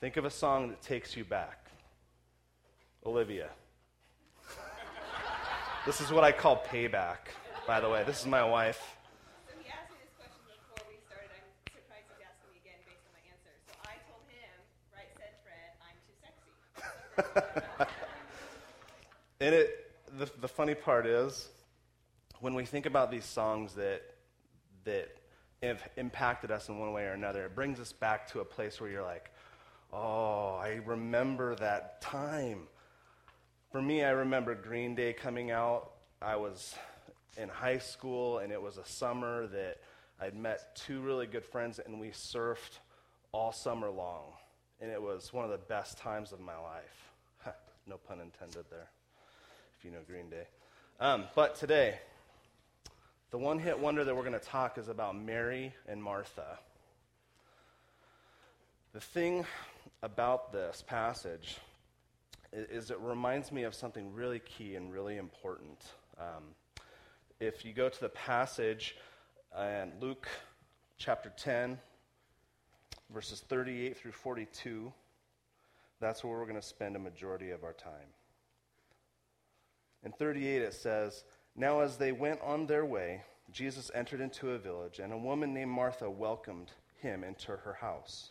Think of a song that takes you back. Olivia. this is what I call payback, by the way. This is my wife. So he asked me this question before we started. I'm surprised he's asking me again based on my answer. So I told him, right said Fred, I'm too sexy. And it, the, the funny part is, when we think about these songs that, that have impacted us in one way or another, it brings us back to a place where you're like, oh, I remember that time. For me, I remember Green Day coming out. I was in high school, and it was a summer that I'd met two really good friends, and we surfed all summer long. And it was one of the best times of my life. no pun intended there, if you know Green Day. Um, but today, the one hit wonder that we're going to talk is about Mary and Martha. The thing about this passage is, it reminds me of something really key and really important. Um, if you go to the passage in Luke chapter 10, verses 38 through 42, that's where we're going to spend a majority of our time. In 38, it says, Now as they went on their way, Jesus entered into a village, and a woman named Martha welcomed him into her house.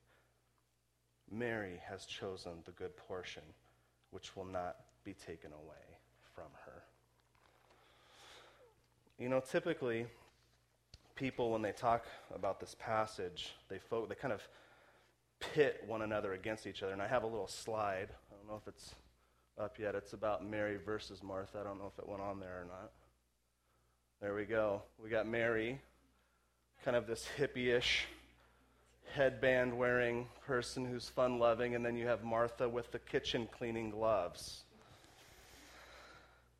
Mary has chosen the good portion, which will not be taken away from her. You know, typically, people, when they talk about this passage, they, fo- they kind of pit one another against each other. And I have a little slide. I don't know if it's up yet. It's about Mary versus Martha. I don't know if it went on there or not. There we go. We got Mary, kind of this hippie-ish headband wearing person who's fun loving, and then you have Martha with the kitchen cleaning gloves.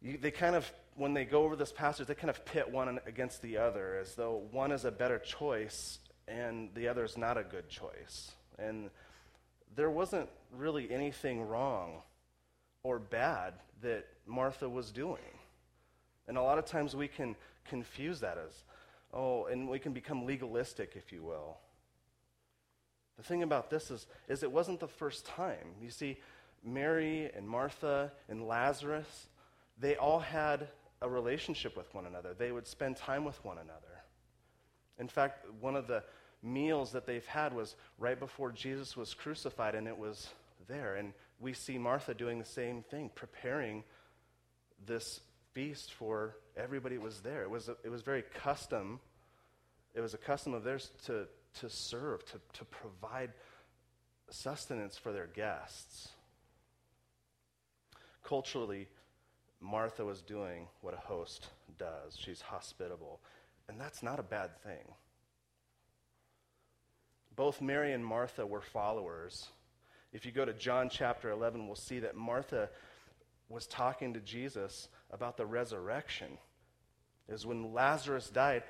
You, they kind of, when they go over this passage, they kind of pit one against the other as though one is a better choice and the other is not a good choice. And there wasn't really anything wrong or bad that Martha was doing. And a lot of times we can confuse that as, oh, and we can become legalistic, if you will. The thing about this is, is it wasn't the first time. You see, Mary and Martha and Lazarus, they all had a relationship with one another. They would spend time with one another. In fact, one of the meals that they've had was right before Jesus was crucified, and it was there. And we see Martha doing the same thing, preparing this feast for everybody was there. It was, a, it was very custom. It was a custom of theirs to, to serve, to, to provide sustenance for their guests. Culturally, Martha was doing what a host does. She's hospitable. And that's not a bad thing. Both Mary and Martha were followers. If you go to John chapter 11, we'll see that Martha was talking to Jesus about the resurrection. Is when Lazarus died,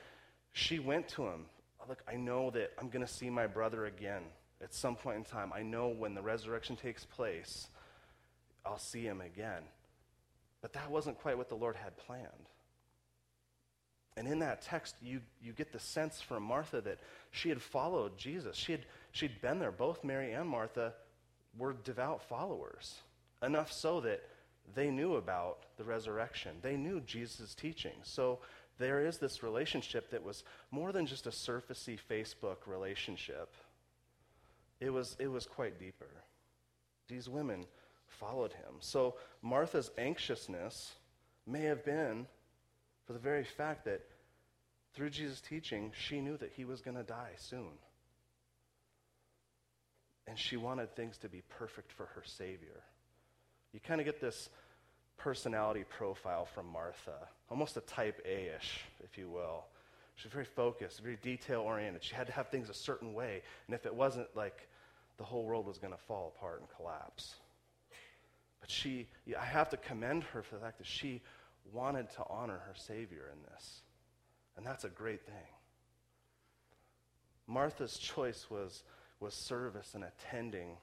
she went to him. Oh, look, I know that I'm going to see my brother again at some point in time. I know when the resurrection takes place, I'll see him again. But that wasn't quite what the Lord had planned. And in that text, you, you get the sense from Martha that she had followed Jesus. She had, she'd been there. Both Mary and Martha were devout followers, enough so that they knew about the resurrection. They knew Jesus' teaching. So there is this relationship that was more than just a surfacey Facebook relationship. It was, it was quite deeper. These women followed him. So Martha's anxiousness may have been for the very fact that through Jesus' teaching, she knew that he was going to die soon. And she wanted things to be perfect for her Savior. You kind of get this personality profile from Martha, almost a type A ish, if you will. She's very focused, very detail oriented. She had to have things a certain way. And if it wasn't, like, the whole world was going to fall apart and collapse. But she, I have to commend her for the fact that she wanted to honor her Savior in this. And that's a great thing. Martha's choice was, was service and attending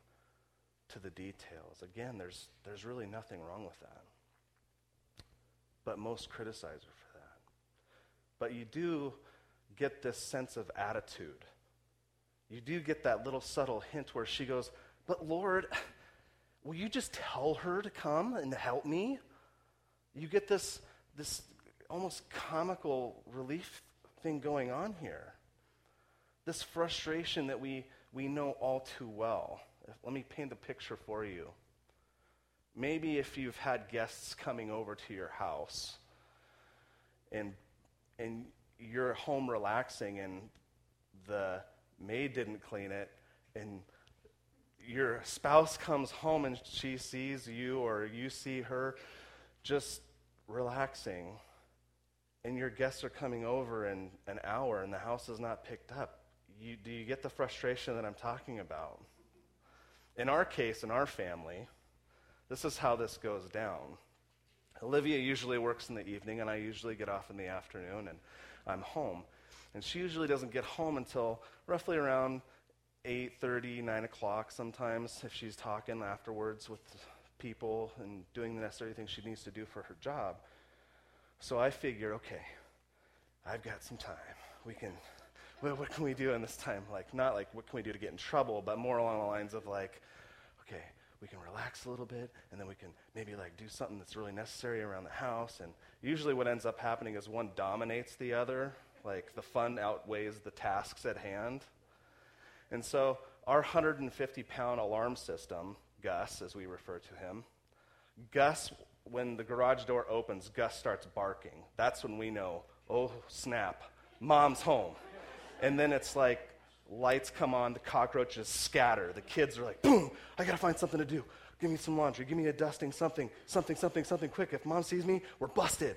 to the details. Again, there's, there's really nothing wrong with that. But most criticize her for that. But you do get this sense of attitude. You do get that little subtle hint where she goes, But Lord, will you just tell her to come and help me? You get this, this almost comical relief thing going on here. This frustration that we, we know all too well. Let me paint the picture for you. Maybe if you've had guests coming over to your house and, and you're home relaxing and the maid didn't clean it and your spouse comes home and she sees you or you see her just relaxing and your guests are coming over in an hour and the house is not picked up you, do you get the frustration that i'm talking about? In our case in our family this is how this goes down. Olivia usually works in the evening and i usually get off in the afternoon and i'm home. And she usually doesn't get home until roughly around 8.30 9 o'clock sometimes if she's talking afterwards with people and doing the necessary things she needs to do for her job. So i figure okay i've got some time. We can well, what can we do in this time? Like not like what can we do to get in trouble but more along the lines of like okay we can relax a little bit and then we can maybe like do something that's really necessary around the house and usually what ends up happening is one dominates the other like the fun outweighs the tasks at hand and so our 150 pound alarm system, Gus, as we refer to him, Gus, when the garage door opens, Gus starts barking. That's when we know, oh, snap, mom's home. And then it's like lights come on, the cockroaches scatter. The kids are like, boom, I gotta find something to do. Give me some laundry, give me a dusting, something, something, something, something quick. If mom sees me, we're busted.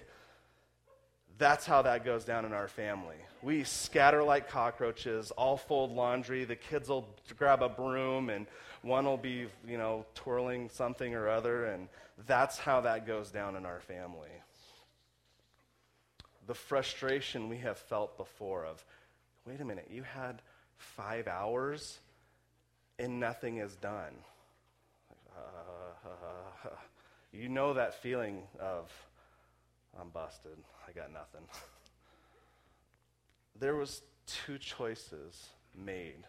That's how that goes down in our family. We scatter like cockroaches, all fold laundry. The kids will grab a broom, and one will be, you know, twirling something or other, and that's how that goes down in our family. The frustration we have felt before of, wait a minute, you had five hours and nothing is done. Uh, you know that feeling of, I'm busted. I got nothing. there was two choices made.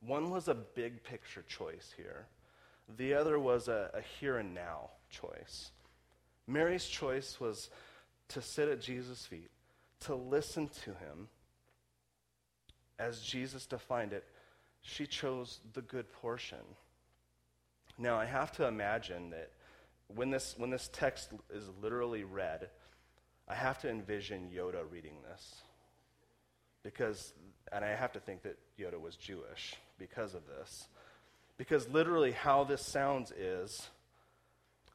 One was a big picture choice here. The other was a, a here and now choice. Mary's choice was to sit at Jesus' feet, to listen to him. As Jesus defined it, she chose the good portion. Now, I have to imagine that when this, when this text is literally read, I have to envision Yoda reading this. Because, and I have to think that Yoda was Jewish because of this. Because literally, how this sounds is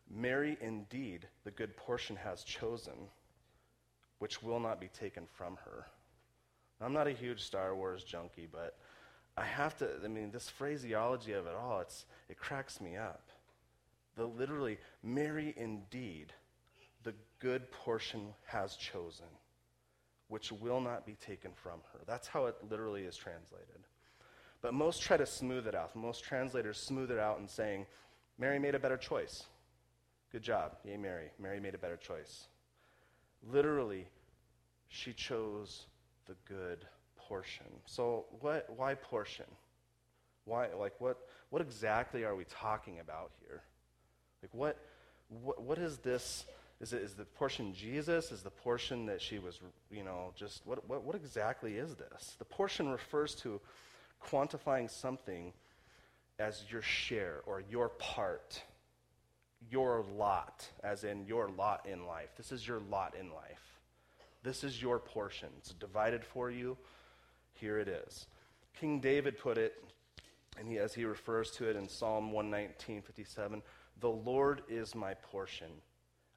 Mary indeed the good portion has chosen, which will not be taken from her. I'm not a huge Star Wars junkie, but I have to, I mean, this phraseology of it all, it's, it cracks me up. The literally, Mary indeed the good portion has chosen, which will not be taken from her. That's how it literally is translated. But most try to smooth it out. Most translators smooth it out and saying, Mary made a better choice. Good job. Yay, Mary. Mary made a better choice. Literally, she chose the good portion. So, what, why portion? Why, like, what, what exactly are we talking about here? Like, what, what, what is this is, it, is the portion Jesus? Is the portion that she was, you know, just, what, what, what exactly is this? The portion refers to quantifying something as your share or your part, your lot, as in your lot in life. This is your lot in life. This is your portion. It's divided for you. Here it is. King David put it, and he, as he refers to it in Psalm 119, 57, the Lord is my portion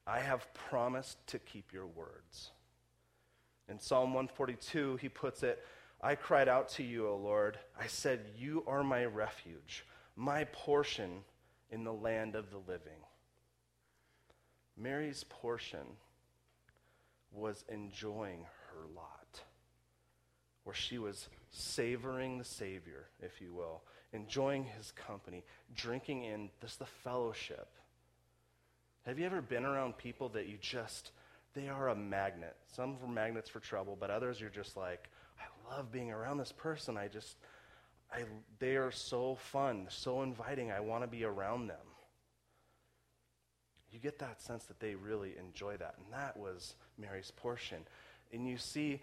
I have promised to keep your words. In Psalm 142, he puts it, I cried out to you, O Lord. I said, You are my refuge, my portion in the land of the living. Mary's portion was enjoying her lot, where she was savoring the Savior, if you will, enjoying his company, drinking in just the fellowship. Have you ever been around people that you just, they are a magnet? Some are magnets for trouble, but others you're just like, I love being around this person. I just, I, they are so fun, so inviting. I want to be around them. You get that sense that they really enjoy that. And that was Mary's portion. And you see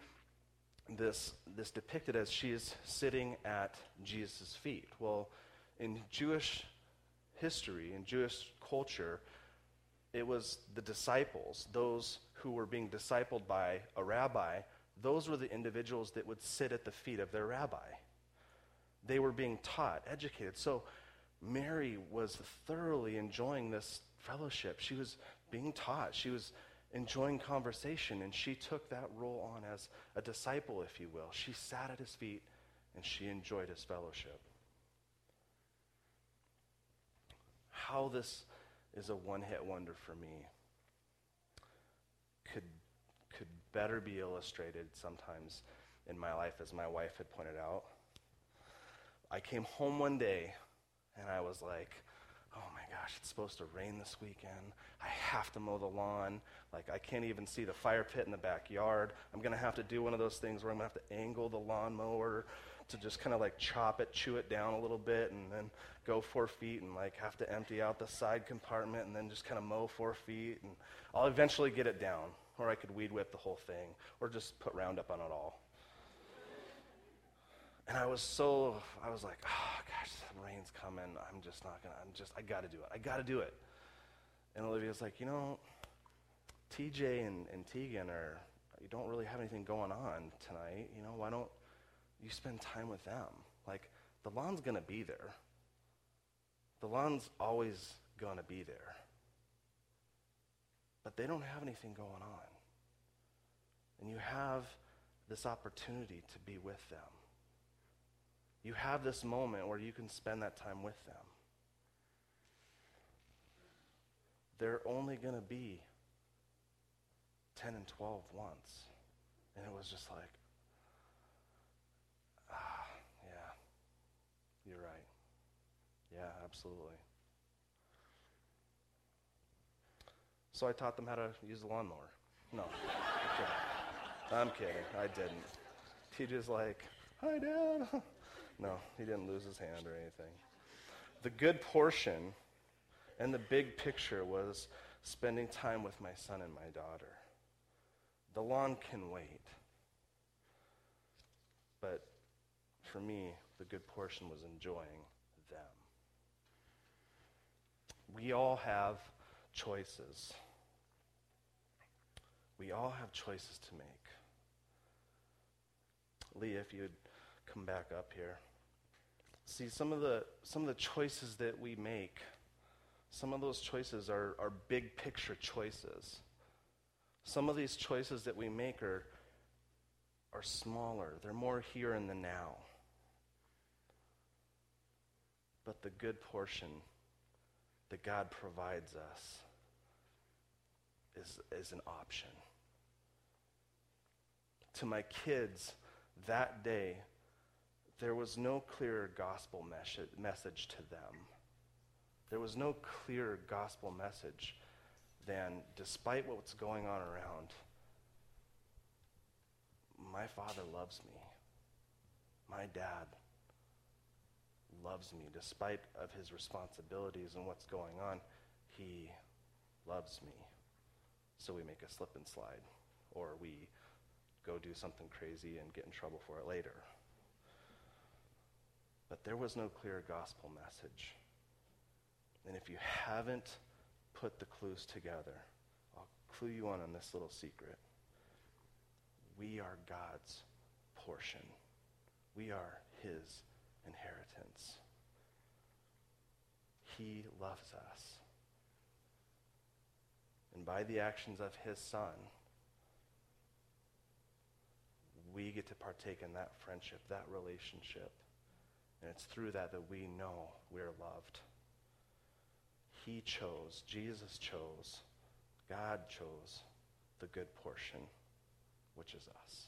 this, this depicted as she is sitting at Jesus' feet. Well, in Jewish history, in Jewish culture, it was the disciples, those who were being discipled by a rabbi, those were the individuals that would sit at the feet of their rabbi. They were being taught, educated. So Mary was thoroughly enjoying this fellowship. She was being taught. She was enjoying conversation, and she took that role on as a disciple, if you will. She sat at his feet and she enjoyed his fellowship. How this is a one hit wonder for me could, could better be illustrated sometimes in my life, as my wife had pointed out. I came home one day and I was like, oh my gosh, it's supposed to rain this weekend. I have to mow the lawn. Like, I can't even see the fire pit in the backyard. I'm going to have to do one of those things where I'm going to have to angle the lawnmower to just kind of like chop it, chew it down a little bit, and then go four feet and like have to empty out the side compartment and then just kind of mow four feet. And I'll eventually get it down, or I could weed whip the whole thing, or just put Roundup on it all. And I was so, I was like, oh gosh, the rain's coming. I'm just not gonna, I'm just, I gotta do it. I gotta do it. And Olivia's like, you know, TJ and, and Tegan are, you don't really have anything going on tonight. You know, why don't you spend time with them? Like, the lawn's gonna be there. The lawn's always gonna be there. But they don't have anything going on. And you have this opportunity to be with them you have this moment where you can spend that time with them. They're only going to be 10 and 12 once. And it was just like, ah, yeah, you're right. Yeah, absolutely. So I taught them how to use the lawnmower. No, I'm kidding. I'm kidding. I didn't. TJ's like, hi, Dad. No, he didn't lose his hand or anything. The good portion and the big picture was spending time with my son and my daughter. The lawn can wait. But for me, the good portion was enjoying them. We all have choices. We all have choices to make. Leah, if you'd come back up here. See, some of the, some of the choices that we make, some of those choices are, are big picture choices. Some of these choices that we make are, are smaller, they're more here in the now. But the good portion that God provides us is, is an option. To my kids that day, there was no clear gospel mes- message to them. There was no clear gospel message than, despite what's going on around, my father loves me. My dad loves me. Despite of his responsibilities and what's going on, he loves me. So we make a slip and slide, or we go do something crazy and get in trouble for it later. But there was no clear gospel message. And if you haven't put the clues together, I'll clue you on on this little secret. We are God's portion. We are his inheritance. He loves us. And by the actions of his son, we get to partake in that friendship, that relationship. And it's through that that we know we're loved. He chose, Jesus chose, God chose the good portion, which is us.